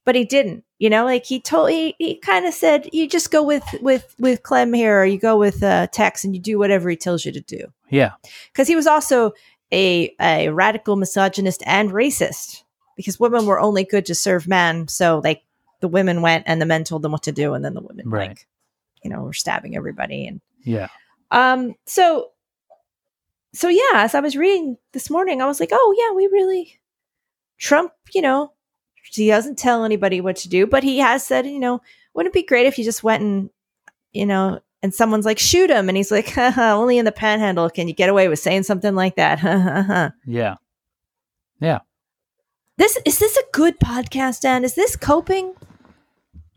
but he didn't. You know, like he told he, he kind of said, you just go with with with Clem here, or you go with uh, Tex, and you do whatever he tells you to do. Yeah, because he was also a a radical misogynist and racist. Because women were only good to serve men, so like the women went and the men told them what to do, and then the women right. like, you know, were stabbing everybody and yeah. Um. So so yeah, as I was reading this morning, I was like, oh yeah, we really Trump, you know, he doesn't tell anybody what to do, but he has said, you know, wouldn't it be great if you just went and, you know, and someone's like, shoot him. And he's like, only in the panhandle can you get away with saying something like that. yeah. Yeah. This is this a good podcast, Dan? Is this coping?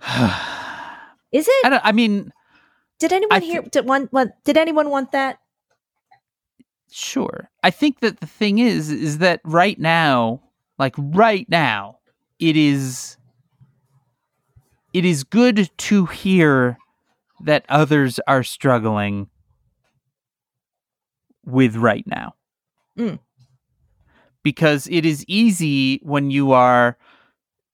is it? I, I, mean, did anyone hear? Did one? What, did anyone want that? Sure. I think that the thing is, is that right now, like right now, it is it is good to hear that others are struggling with right now. Mm. Because it is easy when you are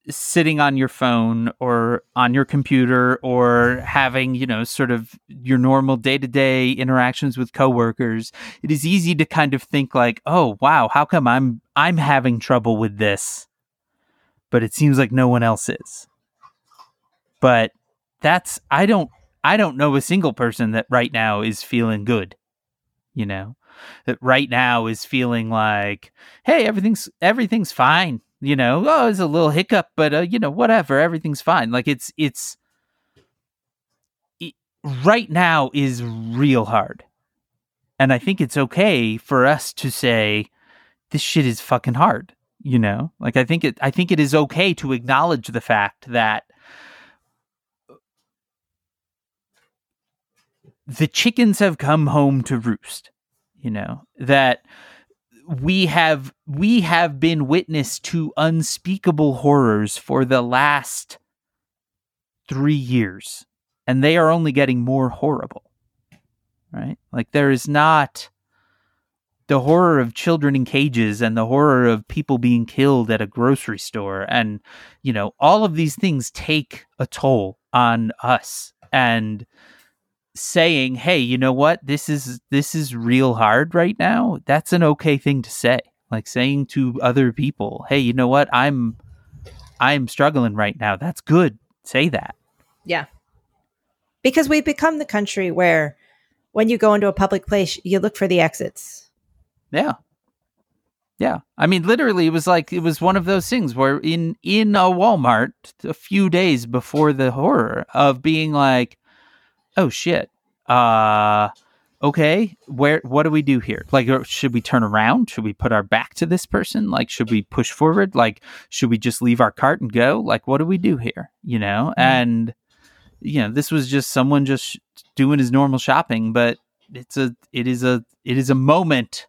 sitting on your phone or on your computer or having, you know, sort of your normal day-to-day interactions with coworkers, it is easy to kind of think like, "Oh, wow, how come I'm I'm having trouble with this?" But it seems like no one else is. But that's I don't I don't know a single person that right now is feeling good. You know, that right now is feeling like, "Hey, everything's everything's fine." you know oh it's a little hiccup but uh, you know whatever everything's fine like it's it's it, right now is real hard and i think it's okay for us to say this shit is fucking hard you know like i think it i think it is okay to acknowledge the fact that the chickens have come home to roost you know that we have we have been witness to unspeakable horrors for the last 3 years and they are only getting more horrible right? Like there is not the horror of children in cages and the horror of people being killed at a grocery store and you know all of these things take a toll on us and saying, "Hey, you know what? This is this is real hard right now." That's an okay thing to say. Like saying to other people, "Hey, you know what? I'm I'm struggling right now." That's good. Say that. Yeah. Because we've become the country where when you go into a public place, you look for the exits. Yeah. Yeah. I mean literally it was like it was one of those things where in in a Walmart a few days before the horror of being like oh shit. Uh okay where what do we do here? Like uh, should we turn around? Should we put our back to this person? Like should we push forward? Like should we just leave our cart and go? Like what do we do here you know? Mm-hmm. and you know this was just someone just doing his normal shopping but it's a it is a it is a moment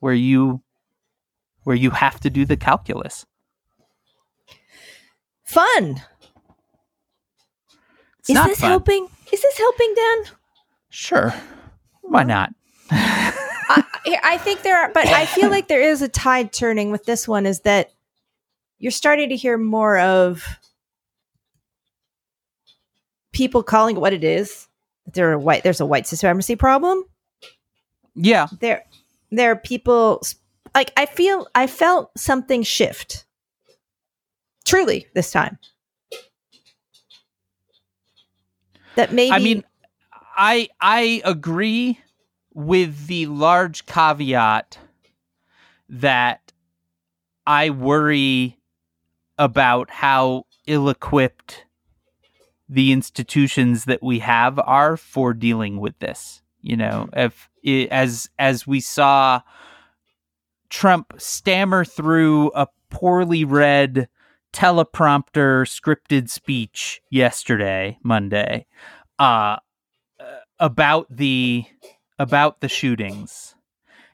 where you where you have to do the calculus. Fun it's is this fun. helping is this helping, Dan? Sure. Why not? I, I think there are, but I feel like there is a tide turning with this one. Is that you're starting to hear more of people calling it what it is. There are white. There's a white supremacy problem. Yeah. There, there are people. Like I feel, I felt something shift. Truly, this time. That maybe I mean I I agree with the large caveat that I worry about how ill-equipped the institutions that we have are for dealing with this. You know, if as as we saw Trump stammer through a poorly read teleprompter scripted speech yesterday, Monday, uh, about the about the shootings,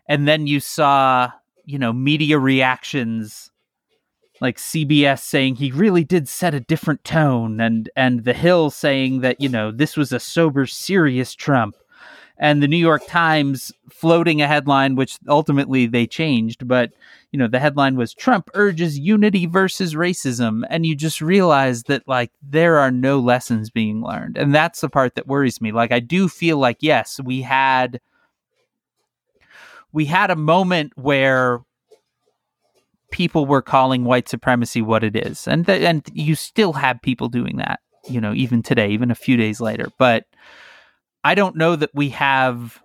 and then you saw you know media reactions like CBS saying he really did set a different tone and and the Hill saying that you know this was a sober serious Trump and the New York Times floating a headline, which ultimately they changed, but you know the headline was Trump urges unity versus racism, and you just realize that like there are no lessons being learned, and that's the part that worries me. Like I do feel like yes, we had we had a moment where people were calling white supremacy what it is, and th- and you still have people doing that, you know, even today, even a few days later, but I don't know that we have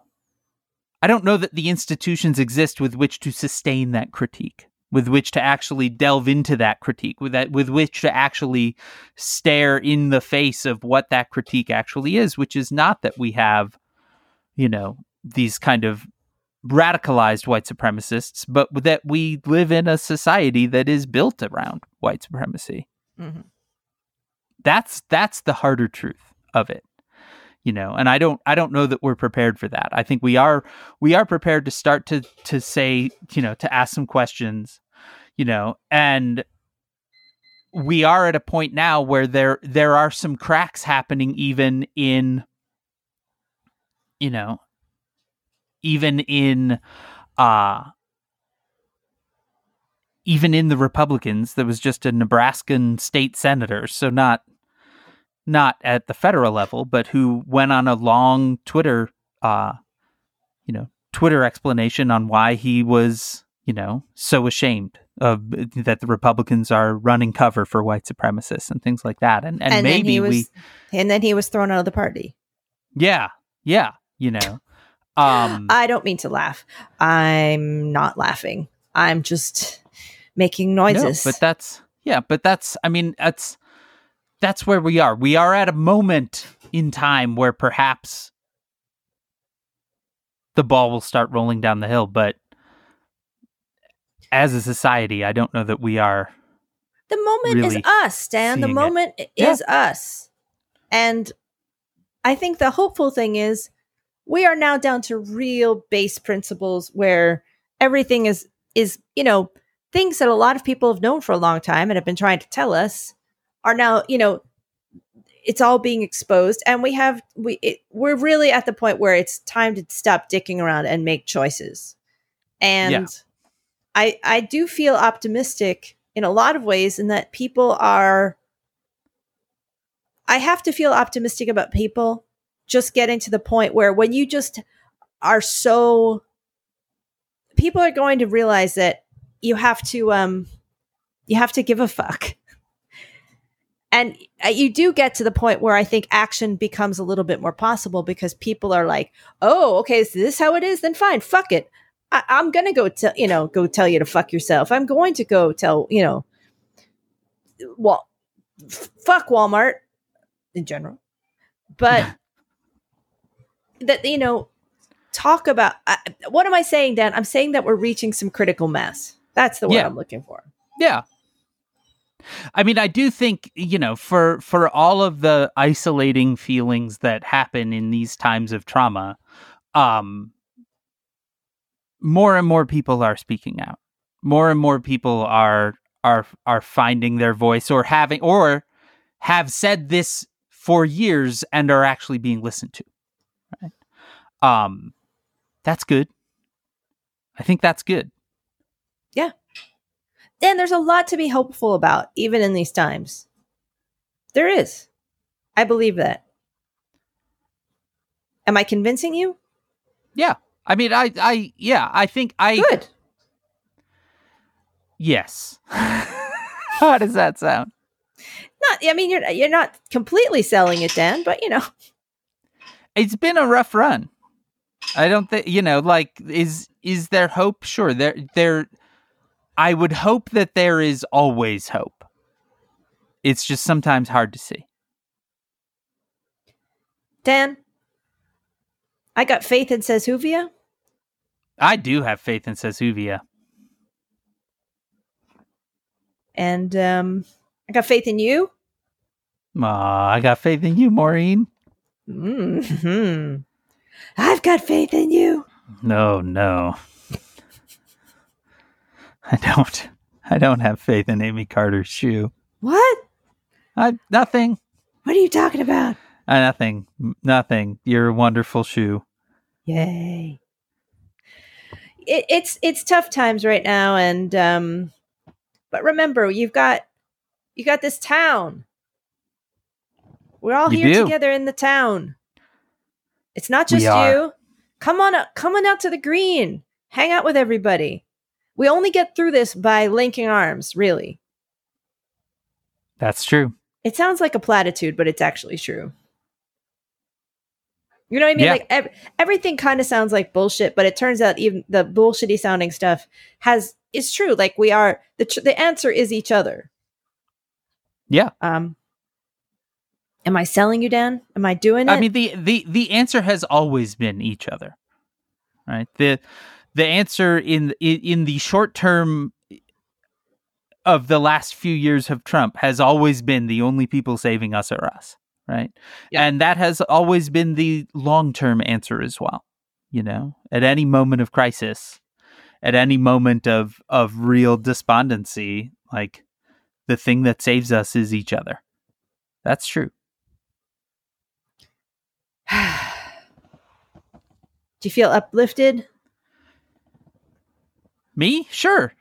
I don't know that the institutions exist with which to sustain that critique, with which to actually delve into that critique, with that with which to actually stare in the face of what that critique actually is, which is not that we have, you know, these kind of radicalized white supremacists, but that we live in a society that is built around white supremacy. Mm-hmm. That's that's the harder truth of it you know and i don't i don't know that we're prepared for that. I think we are we are prepared to start to to say you know to ask some questions you know and we are at a point now where there there are some cracks happening even in you know even in uh even in the Republicans. There was just a Nebraskan state senator so not not at the federal level but who went on a long Twitter uh you know Twitter explanation on why he was you know so ashamed of that the Republicans are running cover for white supremacists and things like that. And and, And maybe he was- we And then he was thrown out of the party. yeah, yeah, you know. Um I don't mean to laugh. I'm not laughing. I'm just making noises. No, but that's yeah, but that's I mean that's that's where we are. We are at a moment in time where perhaps the ball will start rolling down the hill, but as a society, I don't know that we are the moment really is us, Dan. The seeing it. moment Yeah. is us. And I think the hopeful thing is we are now down to real base principles where everything is is, you know, things that a lot of people have known for a long time and have been trying to tell us are now, you know, it's all being exposed and we have we it, we're really at the point where it's time to stop dicking around and make choices. And Yeah. I I do feel optimistic in a lot of ways in that people are I have to feel optimistic about people just getting to the point where when you just are so people are going to realize that you have to um you have to give a fuck. And uh, you do get to the point where I think action becomes a little bit more possible because people are like, "Oh, okay, is this how it is? Then fine, fuck it. I- I'm gonna go tell you know go tell you to fuck yourself. I'm going to go tell you know, well, f- fuck Walmart in general, but that you know, talk about uh, what am I saying, Dan? I'm saying that we're reaching some critical mass. That's the word Yeah. I'm looking for. Yeah. I mean, I do think, you know, for for all of the isolating feelings that happen in these times of trauma, um more and more people are speaking out. More and more people are are are finding their voice or having or have said this for years and are actually being listened to. Right? Um that's good. I think that's good. Dan, there's a lot to be hopeful about, even in these times. There is. I believe that. Am I convincing you? Yeah. I mean, I, I, yeah, I think I, Good. yes. How does that sound? Not. I mean, you're you're not completely selling it, Dan, but you know, It's been a rough run. I don't think, you know, like, is, is there hope? Sure. There, there, I would hope that there is always hope. It's just sometimes hard to see. Dan. I got faith in Sesuvia. I do have faith in Sesuvia. and um, I got faith in you. Aw, I got faith in you, Maureen. hmm I've got faith in you. No, no. I don't. I don't have faith in Amy Carter's shoe. What? I nothing. What are you talking about? Uh, nothing. Nothing. You're a wonderful shoe. Yay! It, it's it's tough times right now, and um, but remember, you've got you got this town. We're all You here do. together in the town. It's not just you. Come on up, come on out to the green. Hang out with everybody. We only get through this by linking arms, really. That's true. It sounds like a platitude, but it's actually true. You know what I mean? Yeah. Like ev- everything kind of sounds like bullshit, but it turns out even the bullshitty sounding stuff has is true. Like we are the tr- the answer is each other. Yeah. Um. Am I selling you, Dan? Am I doing it? I mean the the the answer has always been each other. Right? The the answer in in, the short term of the last few years of Trump has always been the only people saving us are us, right? Yeah. And that has always been the long-term answer as well. You know, at any moment of crisis, at any moment of of real despondency, like the thing that saves us is each other. That's true. Do you feel uplifted? Me? Sure.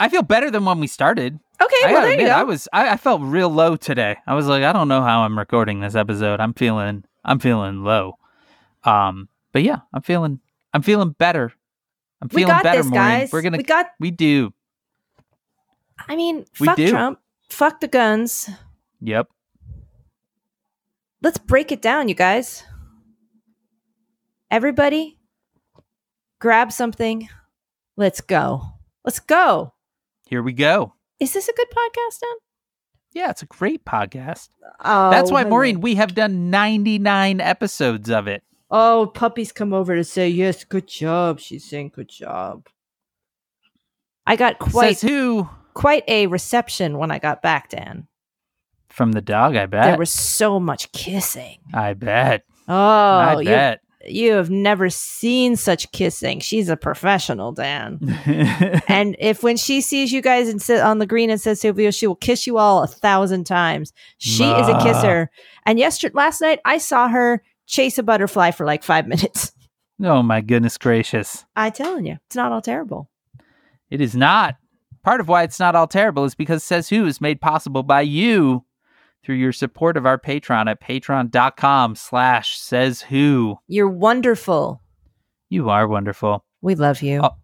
I feel better than when we started. Okay, I well there you go. I was I, I felt real low today. I was like, I don't know how I'm recording this episode. I'm feeling I'm feeling low. Um, but yeah, I'm feeling I'm feeling better. I'm we feeling got better, this, Maureen. guys. We're gonna We got. we do. I mean, We fuck do. Trump. Fuck the guns. Yep. Let's break it down, you guys. Everybody, grab something. Let's go. Let's go. Here we go. Is this a good podcast, Dan? Yeah, it's a great podcast. Oh, That's why. Maureen, we have done 99 episodes of it. Oh, puppies come over to say yes. Good job. She's saying good job. I got quite Says who? quite a reception when I got back, Dan. From the dog, I bet. There was so much kissing. I bet. Oh, I bet. You have never seen such kissing. She's a professional, Dan. and if when she sees you guys and sit on the green and says Silvio, she will kiss you all a thousand times. She is a kisser. And yesterday, last night, I saw her chase a butterfly for like five minutes. oh, my goodness gracious. I telling you, it's not all terrible. It is not. Part of why it's not all terrible is because Says Who is made possible by you through your support of our Patreon at patreon.com slash says who. You're wonderful. You are wonderful. We love you. Oh.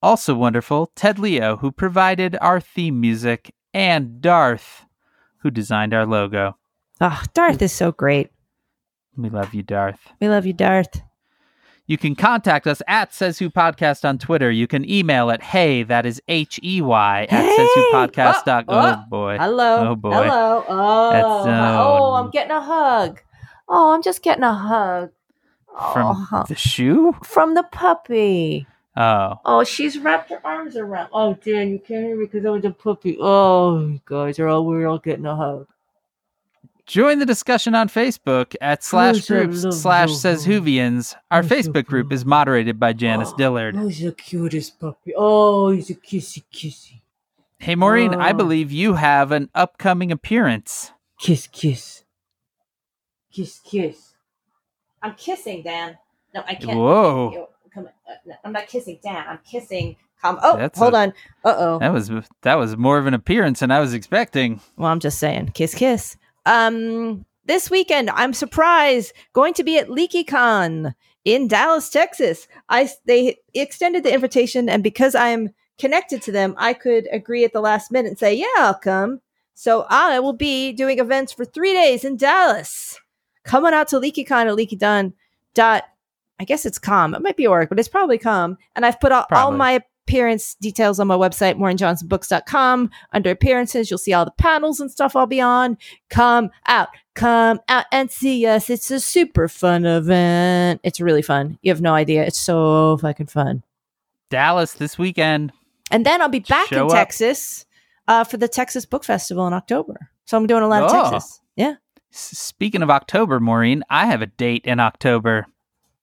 Also wonderful, Ted Leo, who provided our theme music, and Darth, who designed our logo. Oh, Darth is so great. We love you, Darth. We love you, Darth. You can contact us at Says Who Podcast on Twitter. You can email at hey, that is H E Y, at Hey! says who podcast. dot- Oh, Oh, oh. boy. Hello. Oh, boy. Hello. Oh, That's, oh, um, I'm getting a hug. Oh, I'm just getting a hug. From oh, the shoe? from the puppy. Oh. Oh, she's wrapped her arms around. Oh, Dan, you can't hear me because I was a puppy. Oh, you guys are all we're all getting a hug. Join the discussion on Facebook at slash groups slash girl? says Whovians. Our Facebook group is moderated by Janice Dillard. Oh. Dillard. Who's the cutest puppy? Oh, he's a kissy kissy. Hey, Maureen, I Oh. believe you have an upcoming appearance. Kiss, kiss. Kiss, kiss. I'm kissing, Dan. No, I can't. Whoa. Come on. Uh, I'm not kissing Dan. I'm kissing. Come. Oh, That's hold a- on. Uh oh. That was that was more of an appearance than I was expecting. Well, I'm just saying, kiss, kiss. Um, this weekend, I'm surprised going to be at LeakyCon in Dallas, Texas. I they extended the invitation, and because I'm connected to them, I could agree at the last minute and say, "Yeah, I'll come." So I will be doing events for three days in Dallas. Coming out to LeakyCon at LeakyCon dot. I guess it's com. It might be org, but it's probably com. And I've put all, all my appearance details on my website, maureenjohnsonbooks.com. Under appearances, you'll see all the panels and stuff I'll be on. Come out, come out and see us. It's a super fun event. It's really fun. You have no idea. It's so fucking fun. Dallas this weekend. And then I'll be back Show in up. Texas uh, for the Texas Book Festival in October. So I'm doing a lot of Oh. Texas. Yeah. Speaking of October, Maureen, I have a date in October.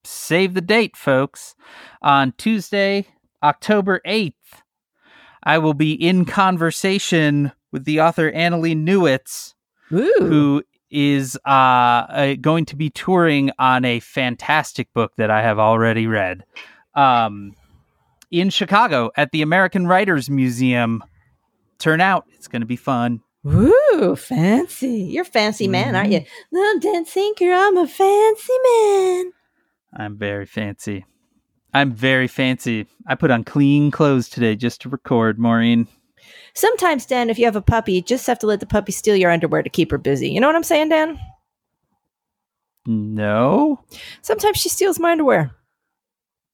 Save the date, folks. On Tuesday, October 8th, I will be in conversation with the author Annalee Newitz, Ooh. who is uh, uh, going to be touring on a fantastic book that I have already read um, in Chicago at the American Writers Museum. Turn out, it's going to be fun. Ooh, fancy. You're a fancy man, aren't you? Mm-hmm. No, Dan Sinker, I'm a fancy man. I'm very fancy. I'm very fancy. I put on clean clothes today just to record, Maureen. Sometimes, Dan, if you have a puppy, you just have to let the puppy steal your underwear to keep her busy. You know what I'm saying, Dan? No? Sometimes she steals my underwear.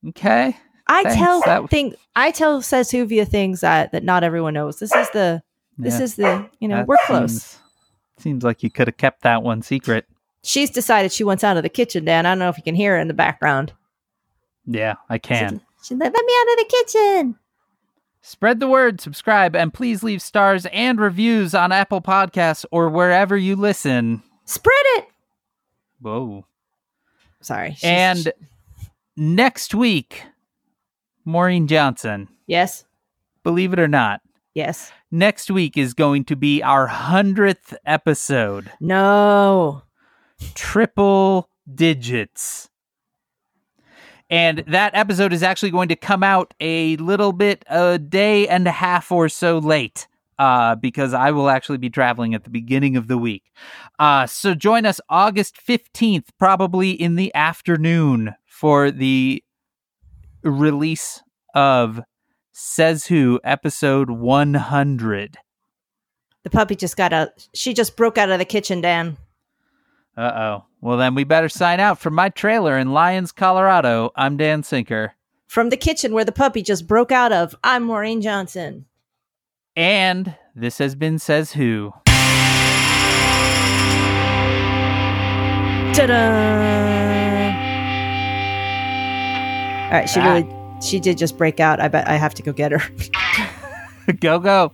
Okay. I Thanks, tell that- thing I tell Sesuvia things that, that not everyone knows. This is the this Yeah, is the you know that we're close. Seems, seems like you could have kept that one secret. She's decided she wants out of the kitchen, Dan. I don't know if you can hear her in the background. Yeah, I can. She, she let, let me out of the kitchen. Spread the word, subscribe, and please leave stars and reviews on Apple Podcasts or wherever you listen. Spread it. Whoa. Sorry. And next week, Maureen Johnson, yes. believe it or not, Yes. Next week is going to be our 100th episode. No. Triple digits. And that episode is actually going to come out a little bit a day and a half or so late. Uh, because I will actually be traveling at the beginning of the week. Uh, so join us August 15th, probably in the afternoon, for the release of Says Who episode 100. The puppy just got out. She just broke out of the kitchen, Dan. Uh oh. Well, then we better sign out from my trailer in Lyons, Colorado. I'm Dan Sinker. From the kitchen where the puppy just broke out of, I'm Maureen Johnson. And this has been Says Who. Ta-da! All right, she Ah. really, she did just break out. I bet I have to go get her. go, go.